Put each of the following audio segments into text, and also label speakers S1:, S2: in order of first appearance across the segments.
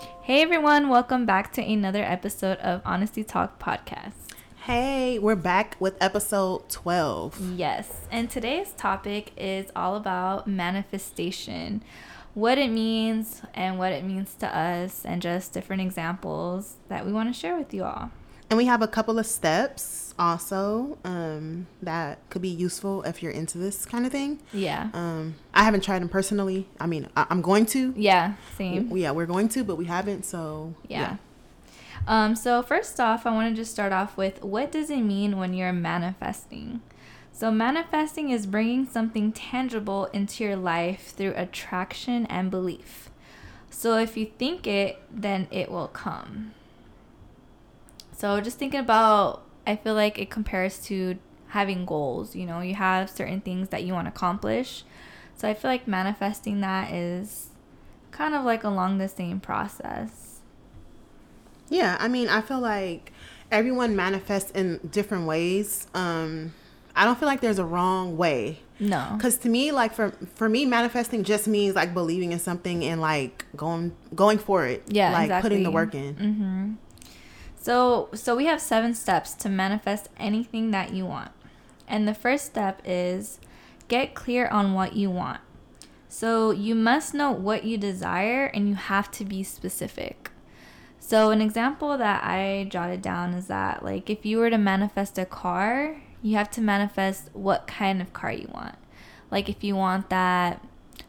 S1: Hey everyone, welcome back to another episode of Honesty Talk Podcast.
S2: Hey, we're back with episode 12.
S1: Yes, and today's topic is all about manifestation what it means and what it means to us, and just different examples that we want to share with you all.
S2: And we have a couple of steps also um, that could be useful if you're into this kind of thing.
S1: Yeah.
S2: Um, I haven't tried them personally. I mean, I- am going to.
S1: Yeah, same.
S2: Yeah, we're going to, but we haven't. So
S1: yeah. yeah. Um, so first off, I want to just start off with what does it mean when you're manifesting? So, manifesting is bringing something tangible into your life through attraction and belief. So, if you think it, then it will come. So, just thinking about, I feel like it compares to having goals. You know, you have certain things that you want to accomplish. So, I feel like manifesting that is kind of like along the same process.
S2: Yeah, I mean, I feel like everyone manifests in different ways. Um, I don't feel like there's a wrong way.
S1: No.
S2: Cuz to me like for for me manifesting just means like believing in something and like going going for it.
S1: Yeah,
S2: like
S1: exactly.
S2: putting the work in.
S1: Mhm. So so we have 7 steps to manifest anything that you want. And the first step is get clear on what you want. So you must know what you desire and you have to be specific. So an example that I jotted down is that like if you were to manifest a car, you have to manifest what kind of car you want. Like if you want that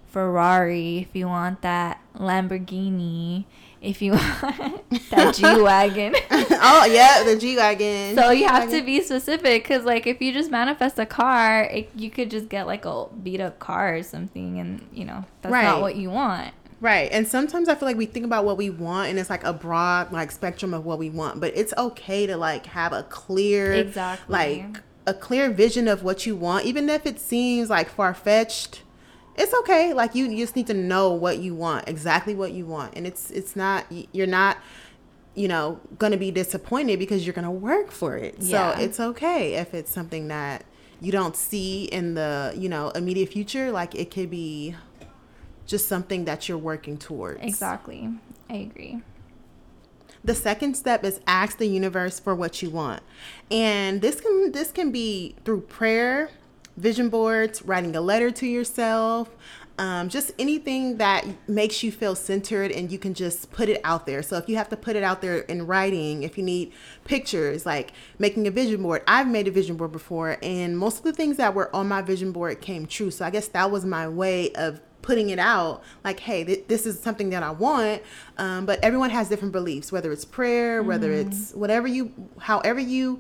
S1: Ferrari, if you want that Lamborghini, if you want that G wagon.
S2: oh yeah, the G wagon.
S1: So you have to be specific because, like, if you just manifest a car, it, you could just get like a beat up car or something, and you know that's right. not what you want.
S2: Right. And sometimes I feel like we think about what we want and it's like a broad like spectrum of what we want, but it's okay to like have a clear
S1: exactly
S2: like a clear vision of what you want, even if it seems like far fetched. It's okay. Like you, you just need to know what you want, exactly what you want, and it's it's not you're not you know going to be disappointed because you're going to work for it. Yeah. So it's okay if it's something that you don't see in the you know immediate future. Like it could be just something that you're working towards.
S1: Exactly. I agree.
S2: The second step is ask the universe for what you want. And this can this can be through prayer, vision boards, writing a letter to yourself, um, just anything that makes you feel centered and you can just put it out there. So if you have to put it out there in writing, if you need pictures, like making a vision board, I've made a vision board before, and most of the things that were on my vision board came true. So I guess that was my way of putting it out like hey th- this is something that i want um, but everyone has different beliefs whether it's prayer whether mm. it's whatever you however you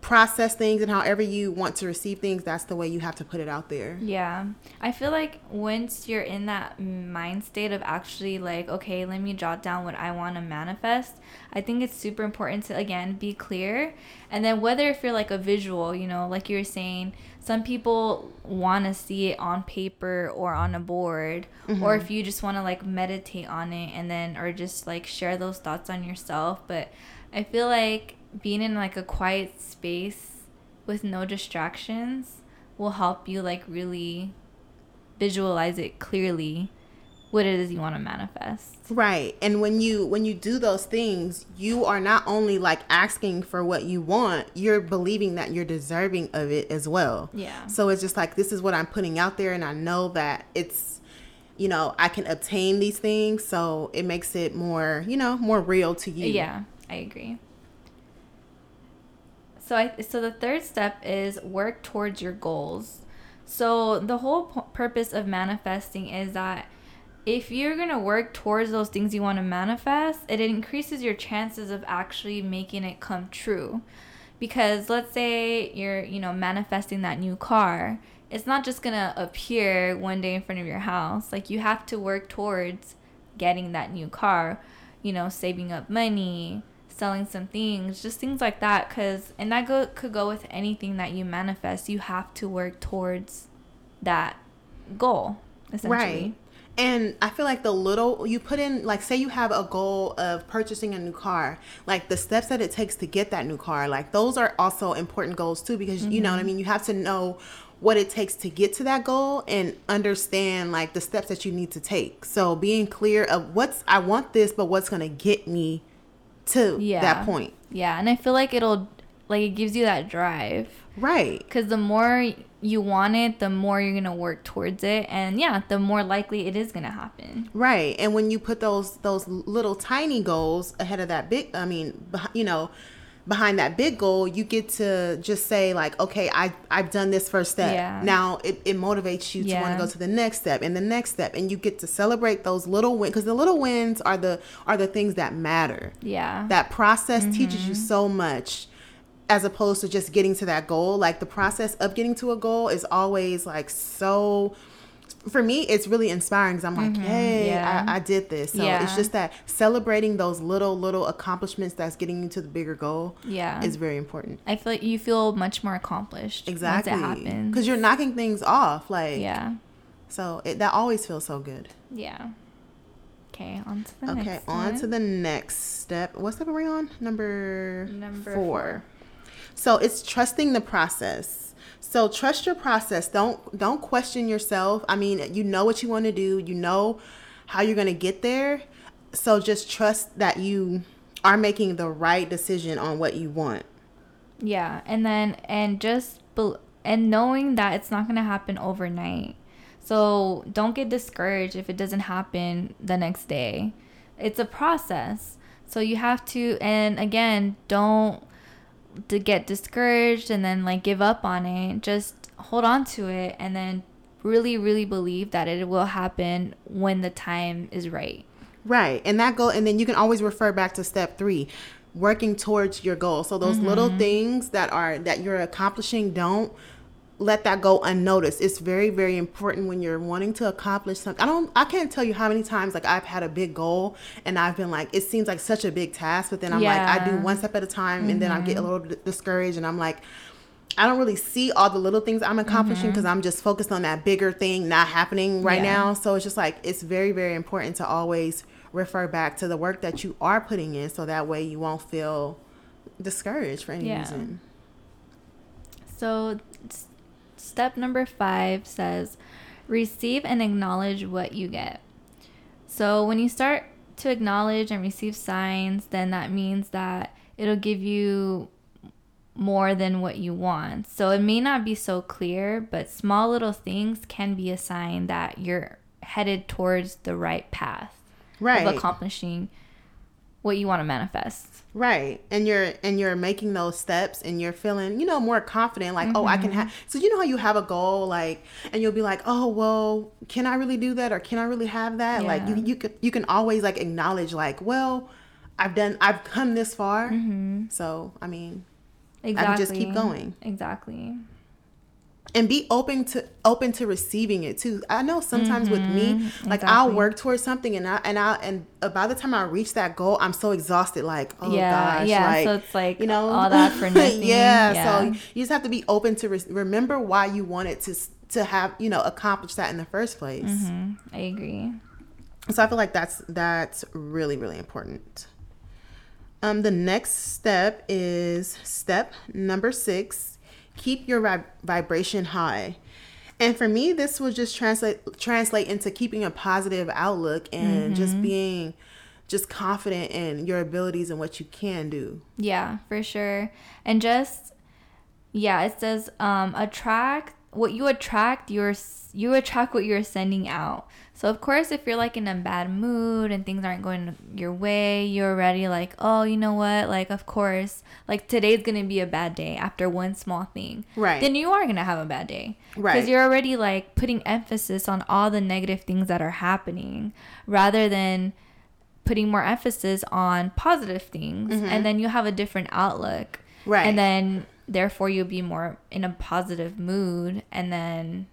S2: process things and however you want to receive things that's the way you have to put it out there.
S1: Yeah. I feel like once you're in that mind state of actually like okay let me jot down what i want to manifest i think it's super important to again be clear. And then whether if you're like a visual you know like you were saying some people want to see it on paper or on a board mm-hmm. or if you just want to like meditate on it and then or just like share those thoughts on yourself. But i feel like being in like a quiet space with no distractions will help you like really visualize it clearly what it is you want to manifest.
S2: Right. And when you when you do those things, you are not only like asking for what you want, you're believing that you're deserving of it as well.
S1: Yeah.
S2: So it's just like this is what I'm putting out there and I know that it's you know, I can obtain these things, so it makes it more, you know, more real to you.
S1: Yeah, I agree. So I so the third step is work towards your goals. So the whole p- purpose of manifesting is that if you're going to work towards those things you want to manifest, it increases your chances of actually making it come true. Because let's say you're, you know, manifesting that new car, it's not just going to appear one day in front of your house. Like you have to work towards getting that new car, you know, saving up money, selling some things, just things like that cuz and that go could go with anything that you manifest. You have to work towards that goal essentially. Right.
S2: And I feel like the little you put in, like, say you have a goal of purchasing a new car, like the steps that it takes to get that new car, like those are also important goals too, because mm-hmm. you know what I mm-hmm. mean? You have to know what it takes to get to that goal and understand like the steps that you need to take. So being clear of what's I want this, but what's gonna get me to
S1: Yeah.
S2: that point.
S1: Yeah, and I feel like it'll like it gives you that drive
S2: Right.
S1: because the more you want it, the more you're gonna work towards it, and yeah, the more likely it is gonna happen.
S2: Right. And when you put those those little tiny goals ahead of that big I mean, you know, behind that big goal, you get to just say like, okay, I I've done this first step.
S1: Yeah.
S2: Now it, it motivates you to want to go to the next step and the next step and you get to celebrate those little wins because the little wins are the are the things that matter.
S1: Yeah.
S2: That process teaches
S1: Mm-hmm.
S2: you so much as opposed to just getting to that goal. Like the process of getting to a goal is always like so for me it's really inspiring because i'm like hey
S1: Mm-hmm. yeah.
S2: I, I did this so it's just that celebrating those little little accomplishments that's getting you to the bigger goal
S1: yeah.
S2: is very important
S1: I feel like you feel much more accomplished
S2: exactly
S1: once it happens.
S2: because you're knocking things off like
S1: yeah.
S2: so it, that always feels so good
S1: Yeah. Okay, on to the
S2: okay
S1: next
S2: on
S1: one.
S2: to the next step what step are we on number
S1: Number
S2: four.
S1: four.
S2: so it's trusting the process so trust your process don't don't question yourself i mean you know what you want to do you know how you're going to get there so just trust that you are making the right decision on what you want
S1: Yeah, and then and just bel and knowing that it's not gonna happen overnight. So don't get discouraged if it doesn't happen the next day. It's a process. So you have to and again, don't to get discouraged and then like give up on it. Just hold on to it and then really really believe that it will happen when the time is right.
S2: Right. And that goal, and then you can always refer back to step three, working towards your goal. So those little mm-hmm. things that are, that you're accomplishing, don't let that go unnoticed. It's very, very important when you're wanting to accomplish something. I don't, I can't tell you how many times like I've had a big goal and I've been like, it seems like such a big task, but then I'm like, I do one step at a time and then I get a mm-hmm. little d- discouraged and I'm like, I don't really see all the little things I'm accomplishing mm-hmm. because I'm just focused on that bigger thing not happening right
S1: Yeah.
S2: now. So it's just like it's very, very important to always refer back to the work that you are putting in so that way you won't feel discouraged for any
S1: Yeah.
S2: reason.
S1: So, step number five says receive and acknowledge what you get. So, when you start to acknowledge and receive signs, then that means that it'll give you more than what you want. So, it may not be so clear, but small little things can be a sign that you're headed towards the right path
S2: Right.
S1: of accomplishing what you want to manifest.
S2: Right. And you're and you're making those steps and you're feeling, you know, more confident like, "Oh, I can mm-hmm. have So you know how you have a goal like and you'll be like, "Oh, well, can I really do that or can I really have that?" Like you you could you can always like acknowledge like, "Well, I've done I've come this far." Mm-hmm. So, I mean,
S1: Exactly.
S2: can just keep going.
S1: Exactly.
S2: And be open to open to receiving it too. I know sometimes with me, like I'll work towards something and I and I and uh, by the time I reach that goal, I'm so exhausted. Like, oh
S1: Yeah,
S2: gosh,
S1: yeah,
S2: like
S1: so it's like
S2: you know
S1: all that for nothing.
S2: yeah,
S1: Yeah.
S2: so you just have to be open to re- remember why you wanted to to have you know accomplish that in the first place.
S1: Mhm, I agree.
S2: So I feel like that's that's really really important. Um, the next step is step number six. Keep your vib- vibration high. And for me, this will just translate translate into keeping a positive outlook and just being just confident in your abilities and what you can do.
S1: Yeah, for sure. And just yeah, it says um attract what you attract you're you attract what you're sending out. So of course if you're like in a bad mood and things aren't going your way, you're already like, "Oh, you know what? Like of course, like today's to be a bad day after one small thing."
S2: Right.
S1: Then you are to have a bad day.
S2: Right.
S1: Cuz you're already like putting emphasis on all the negative things that are happening rather than putting more emphasis on positive things mm-hmm. and then you have a different outlook
S2: Right.
S1: and then therefore you'll be more in a positive mood and then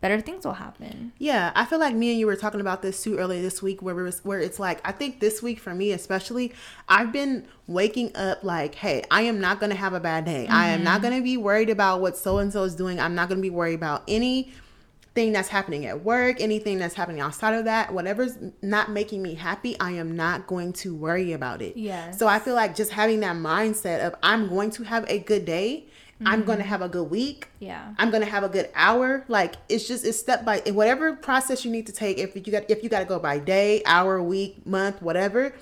S1: better things will happen
S2: Yeah, I feel like me and you were talking about this too earlier this week, where we was, where it's like I think this week for me especially, I've been waking up like, hey, I am not gonna have a bad day. I am not mm-hmm. gonna be worried about what so and so is doing. I'm not gonna be worried about anything that's happening at work, anything that's happening outside of that. Whatever's not making me happy, I am not going to worry about it.
S1: Yeah.
S2: So I feel like just having that mindset of I'm going to have a good day I'm mm-hmm. going to have a good week.
S1: Yeah.
S2: I'm going to have a good hour. Like it's just it's step by whatever process you need to take. If you got if you got to go by day, hour, week, month, whatever,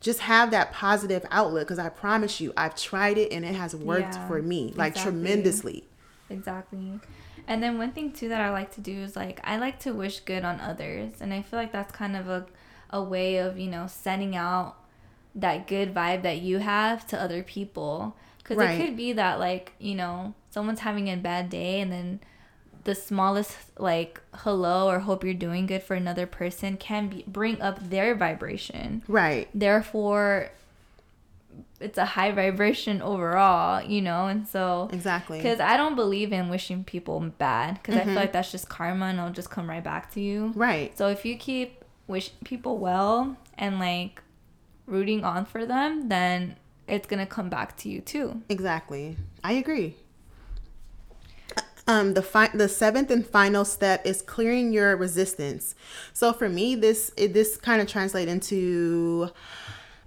S2: just have that positive outlook because I promise you, I've tried it and it has worked
S1: Yeah,
S2: for me like
S1: exactly.
S2: tremendously.
S1: Exactly. And then one thing too that I like to do is like I like to wish good on others, and I feel like that's kind of a a way of you know sending out that good vibe that you have to other people. Because
S2: Right.
S1: it could be that like you know someone's having a bad day, and then the smallest like hello or hope you're doing good for another person can be bring up their vibration.
S2: Right.
S1: Therefore, it's a high vibration overall, you know, and so
S2: Exactly.
S1: because I don't believe in wishing people bad because I
S2: Mhm.
S1: feel like that's just karma and it'll just come right back to you.
S2: Right.
S1: So if you keep wishing people well and like rooting on for them, then it's gonna come back to you too.
S2: Exactly. I agree. Um, the fi- the seventh and final step is clearing your resistance. So for me, this it, this kind of translate into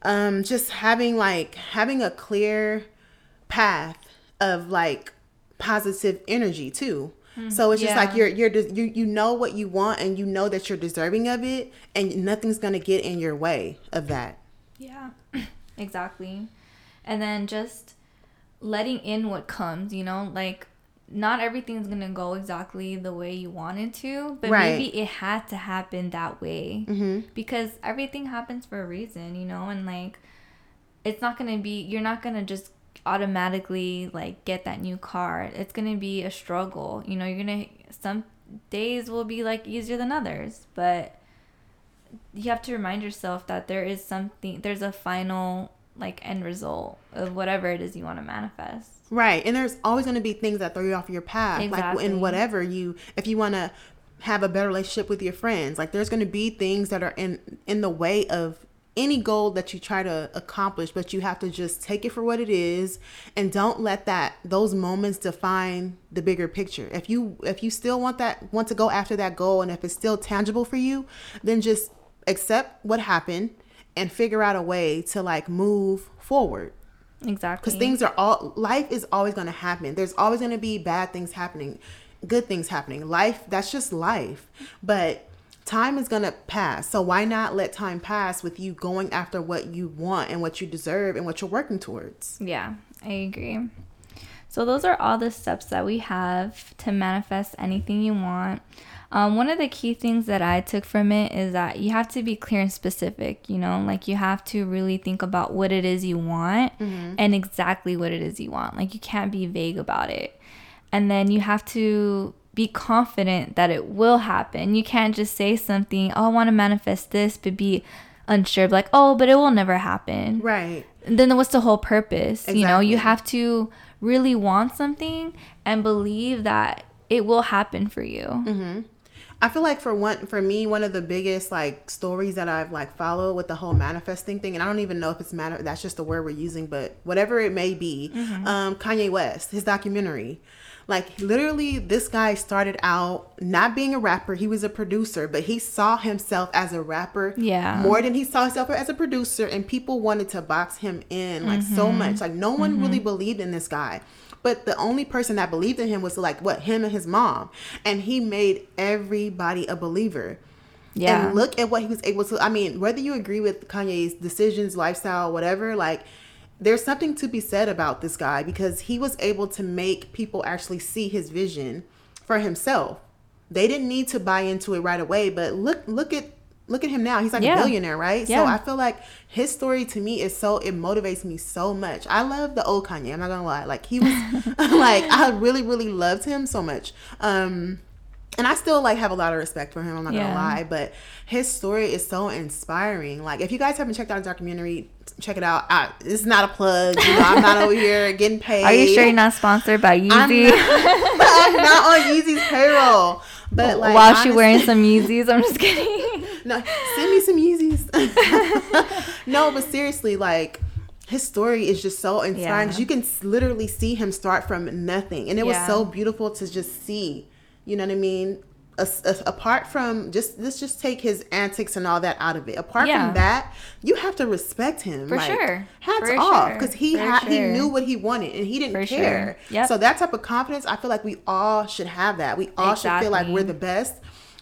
S2: um, just having like having a clear path of like positive energy too. So it's just
S1: yeah.
S2: like you're you're you you know what you want and you know that you're deserving of it and nothing's gonna get in your way of that.
S1: Yeah, exactly. And then just letting in what comes, you know, like not everything's gonna go exactly the way you want it to, but
S2: Right.
S1: maybe it had to happen that way
S2: hmm
S1: because everything happens for a reason, you know, and like it's not gonna be you're not gonna just automatically like get that new car. It's gonna be a struggle, you know. You're gonna some days will be like easier than others, but you have to remind yourself that there is something there's a final like end result of whatever it is you want to manifest
S2: Right. And there's always going to be things that throw you off your path. Like in whatever you, if you want to have a better relationship with your friends, like there's going to be things that are in, in the way of any goal that you try to accomplish, but you have to just take it for what it is and don't let that, those moments define the bigger picture. If you, if you still want that, want to go after that goal and if it's still tangible for you, then just accept what happened and figure out a way to like move forward
S1: exactly.
S2: Because things are all life is always going to happen. There's always going to be bad things happening good things happening. Life that's just life. But time is going to pass. So why not let time pass with you going after what you want and what you deserve and what you're working towards?
S1: Yeah, I agree. So those are all the steps that we have to manifest anything you want. Um, one of the key things that I took from it is that you have to be clear and specific. You know, like you have to really think about what it is you want and exactly what it is you want. Like you can't be vague about it. And then you have to be confident that it will happen. You can't just say something, oh, I want to manifest this, but be unsure, like, oh, but it will never happen
S2: right
S1: then what's the whole purpose you know you have to really want something and believe that it will happen for you
S2: Mm-hmm. I feel like for one for me one of the biggest like stories that I've like followed with the whole manifesting thing and I don't even know if it's matter that's just the word we're using but whatever it may be mm-hmm. um Kanye West his documentary. Like literally this guy started out not being a rapper he was a producer but he saw himself as a rapper
S1: Yeah.
S2: more than he saw himself as a producer and people wanted to box him in like so mm-hmm. much. Like no one mm-hmm. really believed in this guy but the only person that believed in him was like what him and his mom. And he made everybody a believer.
S1: Yeah.
S2: and look at what he was able to i mean whether you agree with kanye's decisions lifestyle whatever like there's something to be said about this guy because he was able to make people actually see his vision for himself. They didn't need to buy into it right away but look look at look at him now he's like
S1: Yeah.
S2: a billionaire right
S1: Yeah.
S2: so i feel like his story to me is so it motivates me so much i love the old kanye i'm not gonna lie like he was like i really really loved him so much um and I still like have a lot of respect for him. I'm not
S1: Yeah.
S2: gonna lie, but his story is so inspiring. Like, if you guys haven't checked out the documentary, check it out. I, it's not a plug. You know, I'm not over here getting paid.
S1: are you sure you're not sponsored by
S2: I'm
S1: Yeezy?
S2: not, I'm not on Yeezy's payroll. But like,
S1: While she wearing some Yeezys, I'm just kidding.
S2: No, send me some Yeezys. no, but seriously, like his story is just so inspiring
S1: Yeah.
S2: you can literally see him start from nothing, and it was so beautiful to just see. You know what I mean? a, a- apart from just let's just take his antics and all that out of it. Apart
S1: Yeah.
S2: from that, you have to respect him.
S1: For sure.
S2: Hats
S1: For
S2: off
S1: sure.
S2: because he
S1: For
S2: had he knew what he wanted and he didn't
S1: For sure.
S2: care.
S1: Yep.
S2: So that type of confidence, I feel like we all should have that. We all should feel like we're the best.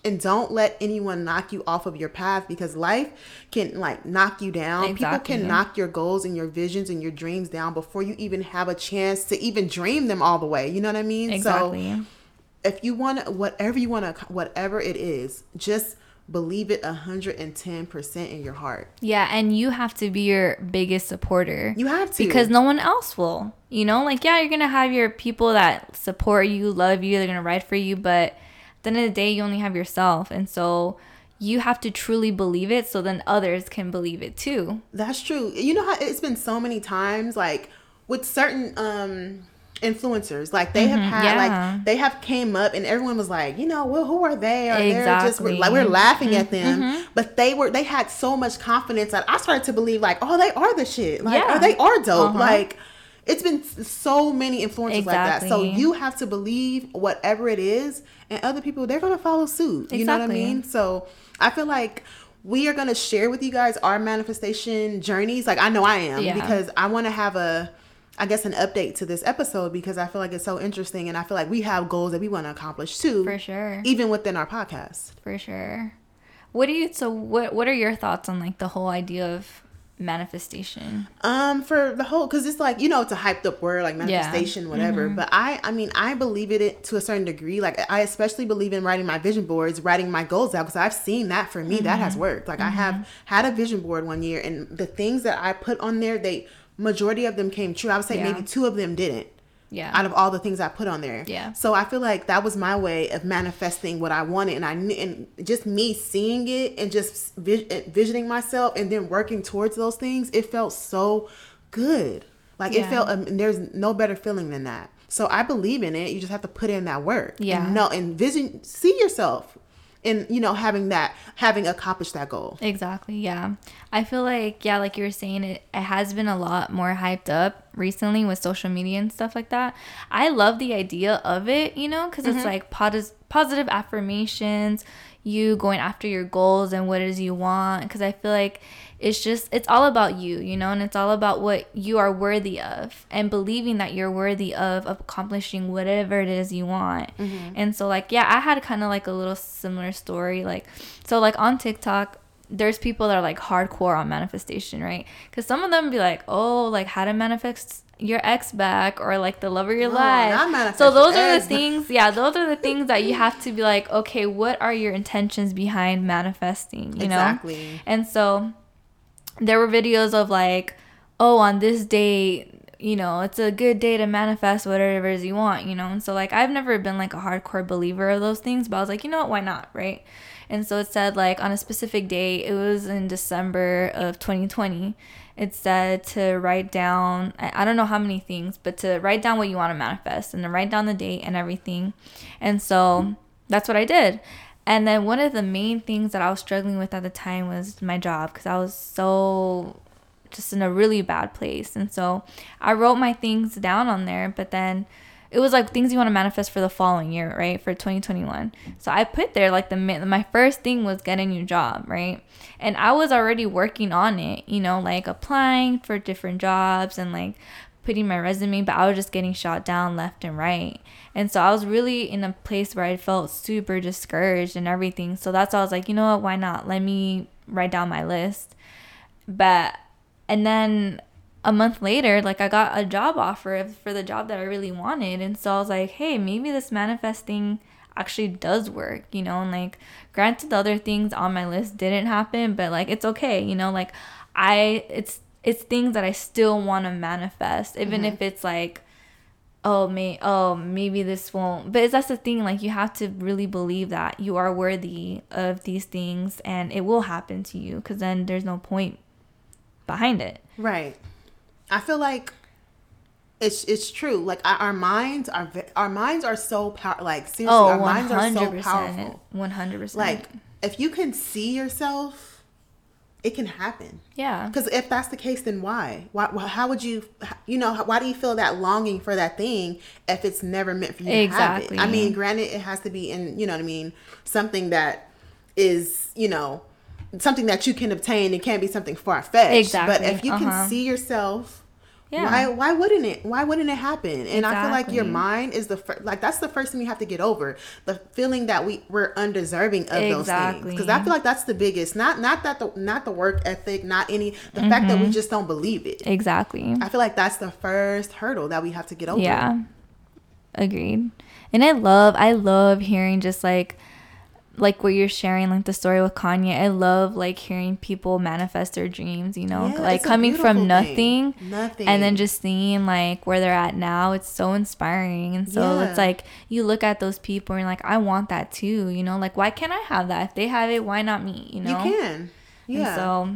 S2: And don't let anyone knock you off of your path because life can like knock you down. People can knock your goals and your visions and your dreams down before you even have a chance to even dream them all the way. You know what I mean?
S1: Exactly.
S2: So if you want whatever you want to whatever it is just believe it 110% in your heart
S1: Yeah, and you have to be your biggest supporter.
S2: you have to
S1: because no one else will. You know, like yeah, you're gonna have your people that support you, love you, they're gonna ride for you, but the end of the day, you only have yourself, and so you have to truly believe it, so then others can believe it too.
S2: that's true you know how it's been so many times like with certain um influencers like they have had
S1: Mm-hmm. yeah.
S2: like they have came up and everyone was like you know well who are they or they're just
S1: Exactly. Mm-hmm.
S2: like we're laughing at them but they were they had so much confidence that i started to believe like oh they are the shit like
S1: Yeah.
S2: or they are dope
S1: Uh-huh.
S2: like it's been so many influencers like that. So you have to believe whatever it is and other people they're gonna follow suit. You know what i mean? So i feel like we are going to share with you guys our manifestation journeys. Like i know i am
S1: Yeah.
S2: because i want to have a i guess an update to this episode because i feel like it's so interesting and i feel like we have goals that we want to accomplish too
S1: For sure.
S2: even within our podcast.
S1: For sure. What do you so what what are your thoughts on like the whole idea of manifestation?
S2: um for the whole because it's like you know it's a hyped up word like manifestation whatever
S1: Mm-hmm.
S2: but i i mean i believe in it to a certain degree like i especially believe in writing my vision boards writing my goals out because i've seen that for me that
S1: Mm-hmm.
S2: has worked like i have had a vision board one year and the things that i put on there they majority of them came true i would say
S1: Yeah.
S2: maybe two of them didn't
S1: Yeah.
S2: out of all the things I put on there.
S1: Yeah.
S2: So I feel like that was my way of manifesting what I wanted, and I and just me seeing it and just vis- visioning myself and then working towards those things. It felt so good. Like it
S1: Yeah.
S2: felt. Um, there's no better feeling than that. So I believe in it. You just have to put in that work.
S1: Yeah.
S2: And know and vision. See yourself. And you know having that having accomplished that goal.
S1: Exactly. Yeah. I feel like yeah, like you were saying, it it has been a lot more hyped up recently with social media and stuff like that. I love the idea of it, you know, because it's mm-hmm. like pos- positive affirmations, you going after your goals and what it is you want. Because I feel like it's just it's all about you, you know, and it's all about what you are worthy of and believing that you're worthy of accomplishing whatever it is you want. Mm-hmm. And so like yeah, I had kind of like a little similar story like so like on TikTok there's people that are like hardcore on manifestation, right? Because some of them be like, oh, like how to manifest your ex back or like the love of your
S2: Oh,
S1: life. So those are the things, yeah, those are the things that you have to be like, okay, what are your intentions behind manifesting, you know?
S2: Exactly.
S1: And so there were videos of like, oh, on this day, you know, it's a good day to manifest whatever it is you want, you know? And so, like, I've never been like a hardcore believer of those things, but I was like, you know what, why not, right? And so it said, like, on a specific day, it was in December of 2020, it said to write down, I I don't know how many things, but to write down what you want to manifest and then write down the date and everything. And so that's what I did. And then one of the main things that I was struggling with at the time was my job because I was so just in a really bad place. And so I wrote my things down on there, but then it was like things you want to manifest for the following year, right? For 2021. So I put there like the my first thing was get a new job, right? And I was already working on it, you know, like applying for different jobs and like putting my resume, but I was just getting shot down left and right. And so I was really in a place where I felt super discouraged and everything. So that's why I was like, you know what, why not? Let me write down my list. But and then a month later, like I got a job offer for the job that I really wanted. And so I was like, hey, maybe this manifesting actually does work, you know, and like granted the other things on my list didn't happen, but like it's okay, you know, like I it's it's things that I still want to manifest, even mm-hmm. if it's like oh may oh maybe this won't. But that's the thing like you have to really believe that you are worthy of these things and it will happen to you because then there's no point behind it.
S2: Right. I feel like it's it's true. Like our minds are our minds are so power. Like seriously,
S1: oh
S2: our minds are so
S1: 100%
S2: powerful.
S1: 100%
S2: Like if you can see yourself it can happen.
S1: Yeah.
S2: Because if that's the case, then why? Why? How would you? You know, why do you feel that longing for that thing if it's never meant for you
S1: Exactly.
S2: to have it? I mean, granted, it has to be in. You know what I mean? Something that is, you know, something that you can obtain. It can't be something far fetched.
S1: Exactly.
S2: But if you
S1: Uh-huh.
S2: can see yourself.
S1: Yeah.
S2: Why why wouldn't it? Why wouldn't it happen? And I feel like your mind is the fir- like that's the first thing you have to get over. The feeling that we we're undeserving of those things. Because I feel like that's the biggest. Not not that the not the work ethic, not any the fact that we
S1: Mm-hmm.
S2: just don't believe it.
S1: Exactly.
S2: I feel like that's the first hurdle that we have to get over.
S1: Yeah. Agreed. And I love I love hearing just like like what you're sharing like the story with Kanye. I love like hearing people manifest their dreams, you know,
S2: Yeah,
S1: like coming from nothing
S2: thing. Nothing.
S1: and then just seeing like where they're at now. It's so inspiring. And so it's like you look at those people and you're like I want that too, you know? Like why can't I have that? If they have it, why not me, you know?
S2: you can.
S1: And
S2: Yeah.
S1: so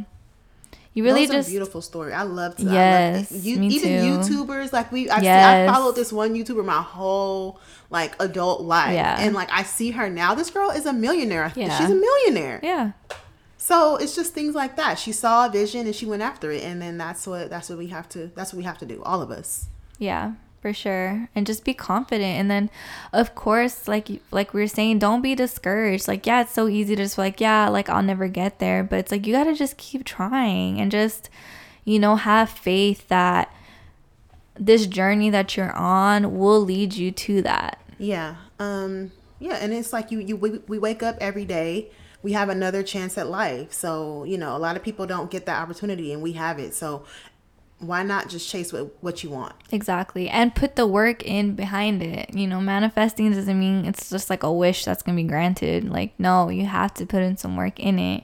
S1: you really
S2: Those
S1: just
S2: beautiful story. I love to.
S1: Yes,
S2: love, you,
S1: me
S2: even
S1: too.
S2: YouTubers like we. I,
S1: Yes.
S2: I followed this one YouTuber my whole like adult life,
S1: Yeah.
S2: and like I see her now. This girl is a millionaire.
S1: Yeah.
S2: She's a millionaire.
S1: yeah.
S2: So it's just things like that. She saw a vision and she went after it, and then that's what that's what we have to that's what we have to do. All of us.
S1: Yeah, for sure. And just be confident. And then of course, like like we are saying, don't be discouraged. Like, yeah, it's so easy to just like, yeah, like I'll never get there. But it's like you gotta just keep trying and just, you know, have faith that this journey that you're on will lead you to that.
S2: Yeah. Um. Yeah, and it's like you you we, we wake up every day. We have another chance at life. So you know, a lot of people don't get that opportunity, and we have it. So why not just chase what what you want?
S1: Exactly. And put the work in behind it. You know, manifesting doesn't mean it's just like a wish that's going to be granted. Like, no, you have to put in some work in it.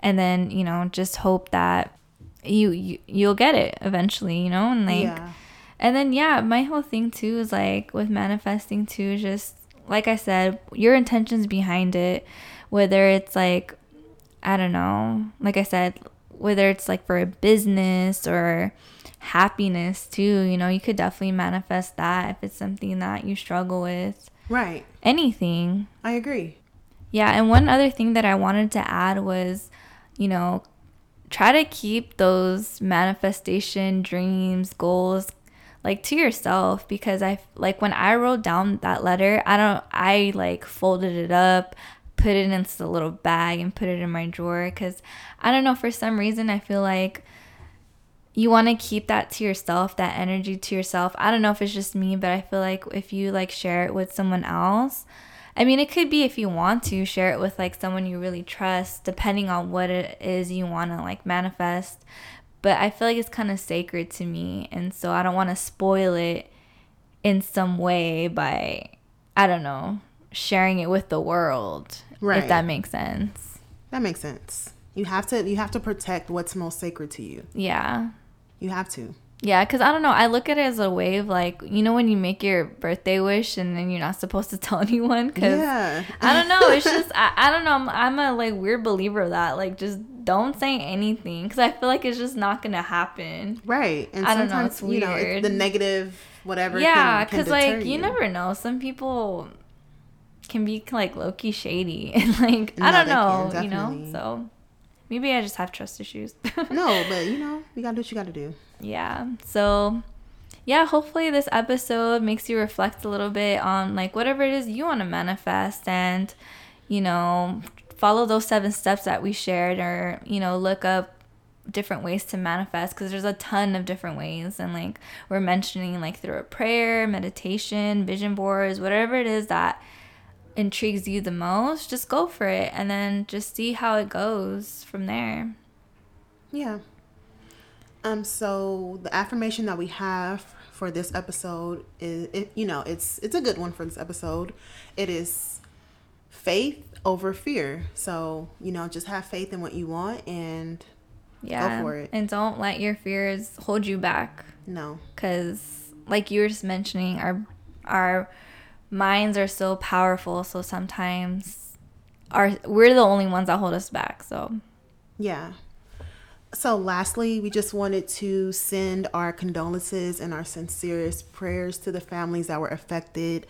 S1: And then, you know, just hope that you, you you'll get it eventually, you know? And like
S2: Yeah.
S1: and then yeah, my whole thing too is like with manifesting too, just like I said, your intentions behind it, whether it's like I don't know, like I said, whether it's like for a business or happiness too, you know, you could definitely manifest that if it's something that you struggle with.
S2: Right.
S1: Anything.
S2: I agree.
S1: Yeah, and one other thing that I wanted to add was, you know, try to keep those manifestation dreams, goals like to yourself because I like when I wrote down that letter, I don't I like folded it up, put it into a little bag and put it in my drawer cuz I don't know for some reason I feel like you want to keep that to yourself, that energy to yourself. I don't know if it's just me, but I feel like if you like share it with someone else, I mean, it could be if you want to share it with like someone you really trust, depending on what it is you want to like manifest. But I feel like it's kind of sacred to me, and so I don't want to spoil it in some way by I don't know, sharing it with the world.
S2: Right.
S1: If that makes sense.
S2: That makes sense. You have to you have to protect what's most sacred to you.
S1: Yeah.
S2: You have to.
S1: Yeah, because I don't know. I look at it as a way of like, you know, when you make your birthday wish and then you're not supposed to tell anyone. Because
S2: Yeah.
S1: I don't know. It's just, I, I don't know. I'm, I'm a like weird believer of that. Like, just don't say anything because I feel like it's just not going to happen.
S2: Right. And
S1: I don't know,
S2: sometimes
S1: it's
S2: you know
S1: weird.
S2: it's the negative whatever.
S1: yeah, because like,
S2: deter
S1: you never know. Some people can be like low key shady. And like, I don't know,
S2: can,
S1: you know? So maybe I just have trust issues.
S2: No, but you know you gotta do what you gotta do.
S1: yeah so yeah hopefully this episode makes you reflect a little bit on like whatever it is you want to manifest and you know follow those seven steps that we shared or you know look up different ways to manifest because there's a ton of different ways and like we're mentioning like through a prayer meditation vision boards whatever it is that intrigues you the most just go for it and then just see how it goes from there
S2: Yeah. Um. So the affirmation that we have for this episode is, it, you know, it's it's a good one for this episode. It is faith over fear. So you know, just have faith in what you want, and
S1: yeah go
S2: for it.
S1: and don't let your fears hold you back
S2: no,
S1: because like you were just mentioning our our minds are so powerful so sometimes our we're the only ones that hold us back so
S2: yeah. So, lastly, we just wanted to send our condolences and our sincerest prayers to the families that were affected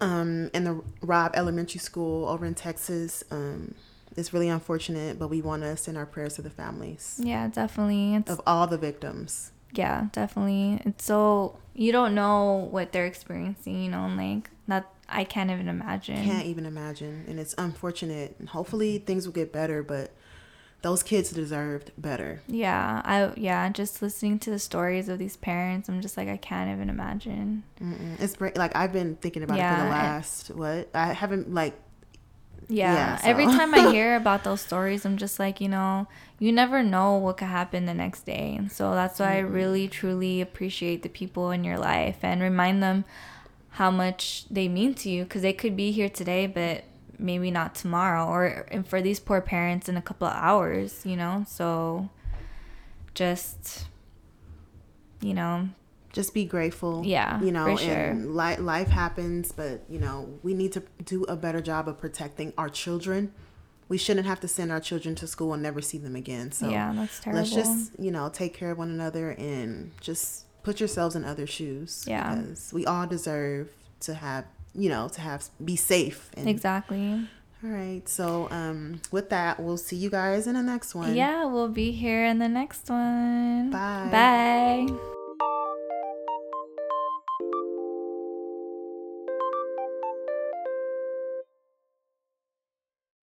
S2: um, in the Robb Elementary School over in Texas. Um, it's really unfortunate, but we want to send our prayers to the families
S1: Yeah, definitely. It's
S2: of all the victims.
S1: Yeah, definitely. It's so you don't know what they're experiencing, you know, and like that I can't even imagine.
S2: Can't even imagine, and it's unfortunate. And hopefully things will get better, but those kids deserved better.
S1: Yeah, I yeah, just listening to the stories of these parents, I'm just like I can't even imagine.
S2: Mm-mm. It's. Like I've been thinking about it for the last what I haven't like
S1: Yeah,
S2: Yeah,
S1: every time I hear about those stories, I'm just like, you know, you never know what could happen the next day. And so that's why I mm-hmm. really truly appreciate the people in your life and remind them how much they mean to you because they could be here today, but maybe not tomorrow or and for these poor parents in a couple of hours, you know? So just you know,
S2: just be grateful.
S1: Yeah,
S2: you know,
S1: for sure.
S2: and li- life happens, but you know, we need to do a better job of protecting our children. We shouldn't have to send our children to school and never see them again. So
S1: yeah, that's terrible.
S2: let's just you know take care of one another and just put yourselves in other shoes.
S1: Yeah.
S2: because we all deserve to have you know to have be safe. And,
S1: exactly.
S2: All right. So um, with that, we'll see you guys in the next one.
S1: Yeah, we'll be here in the next one.
S2: Bye.
S1: Bye.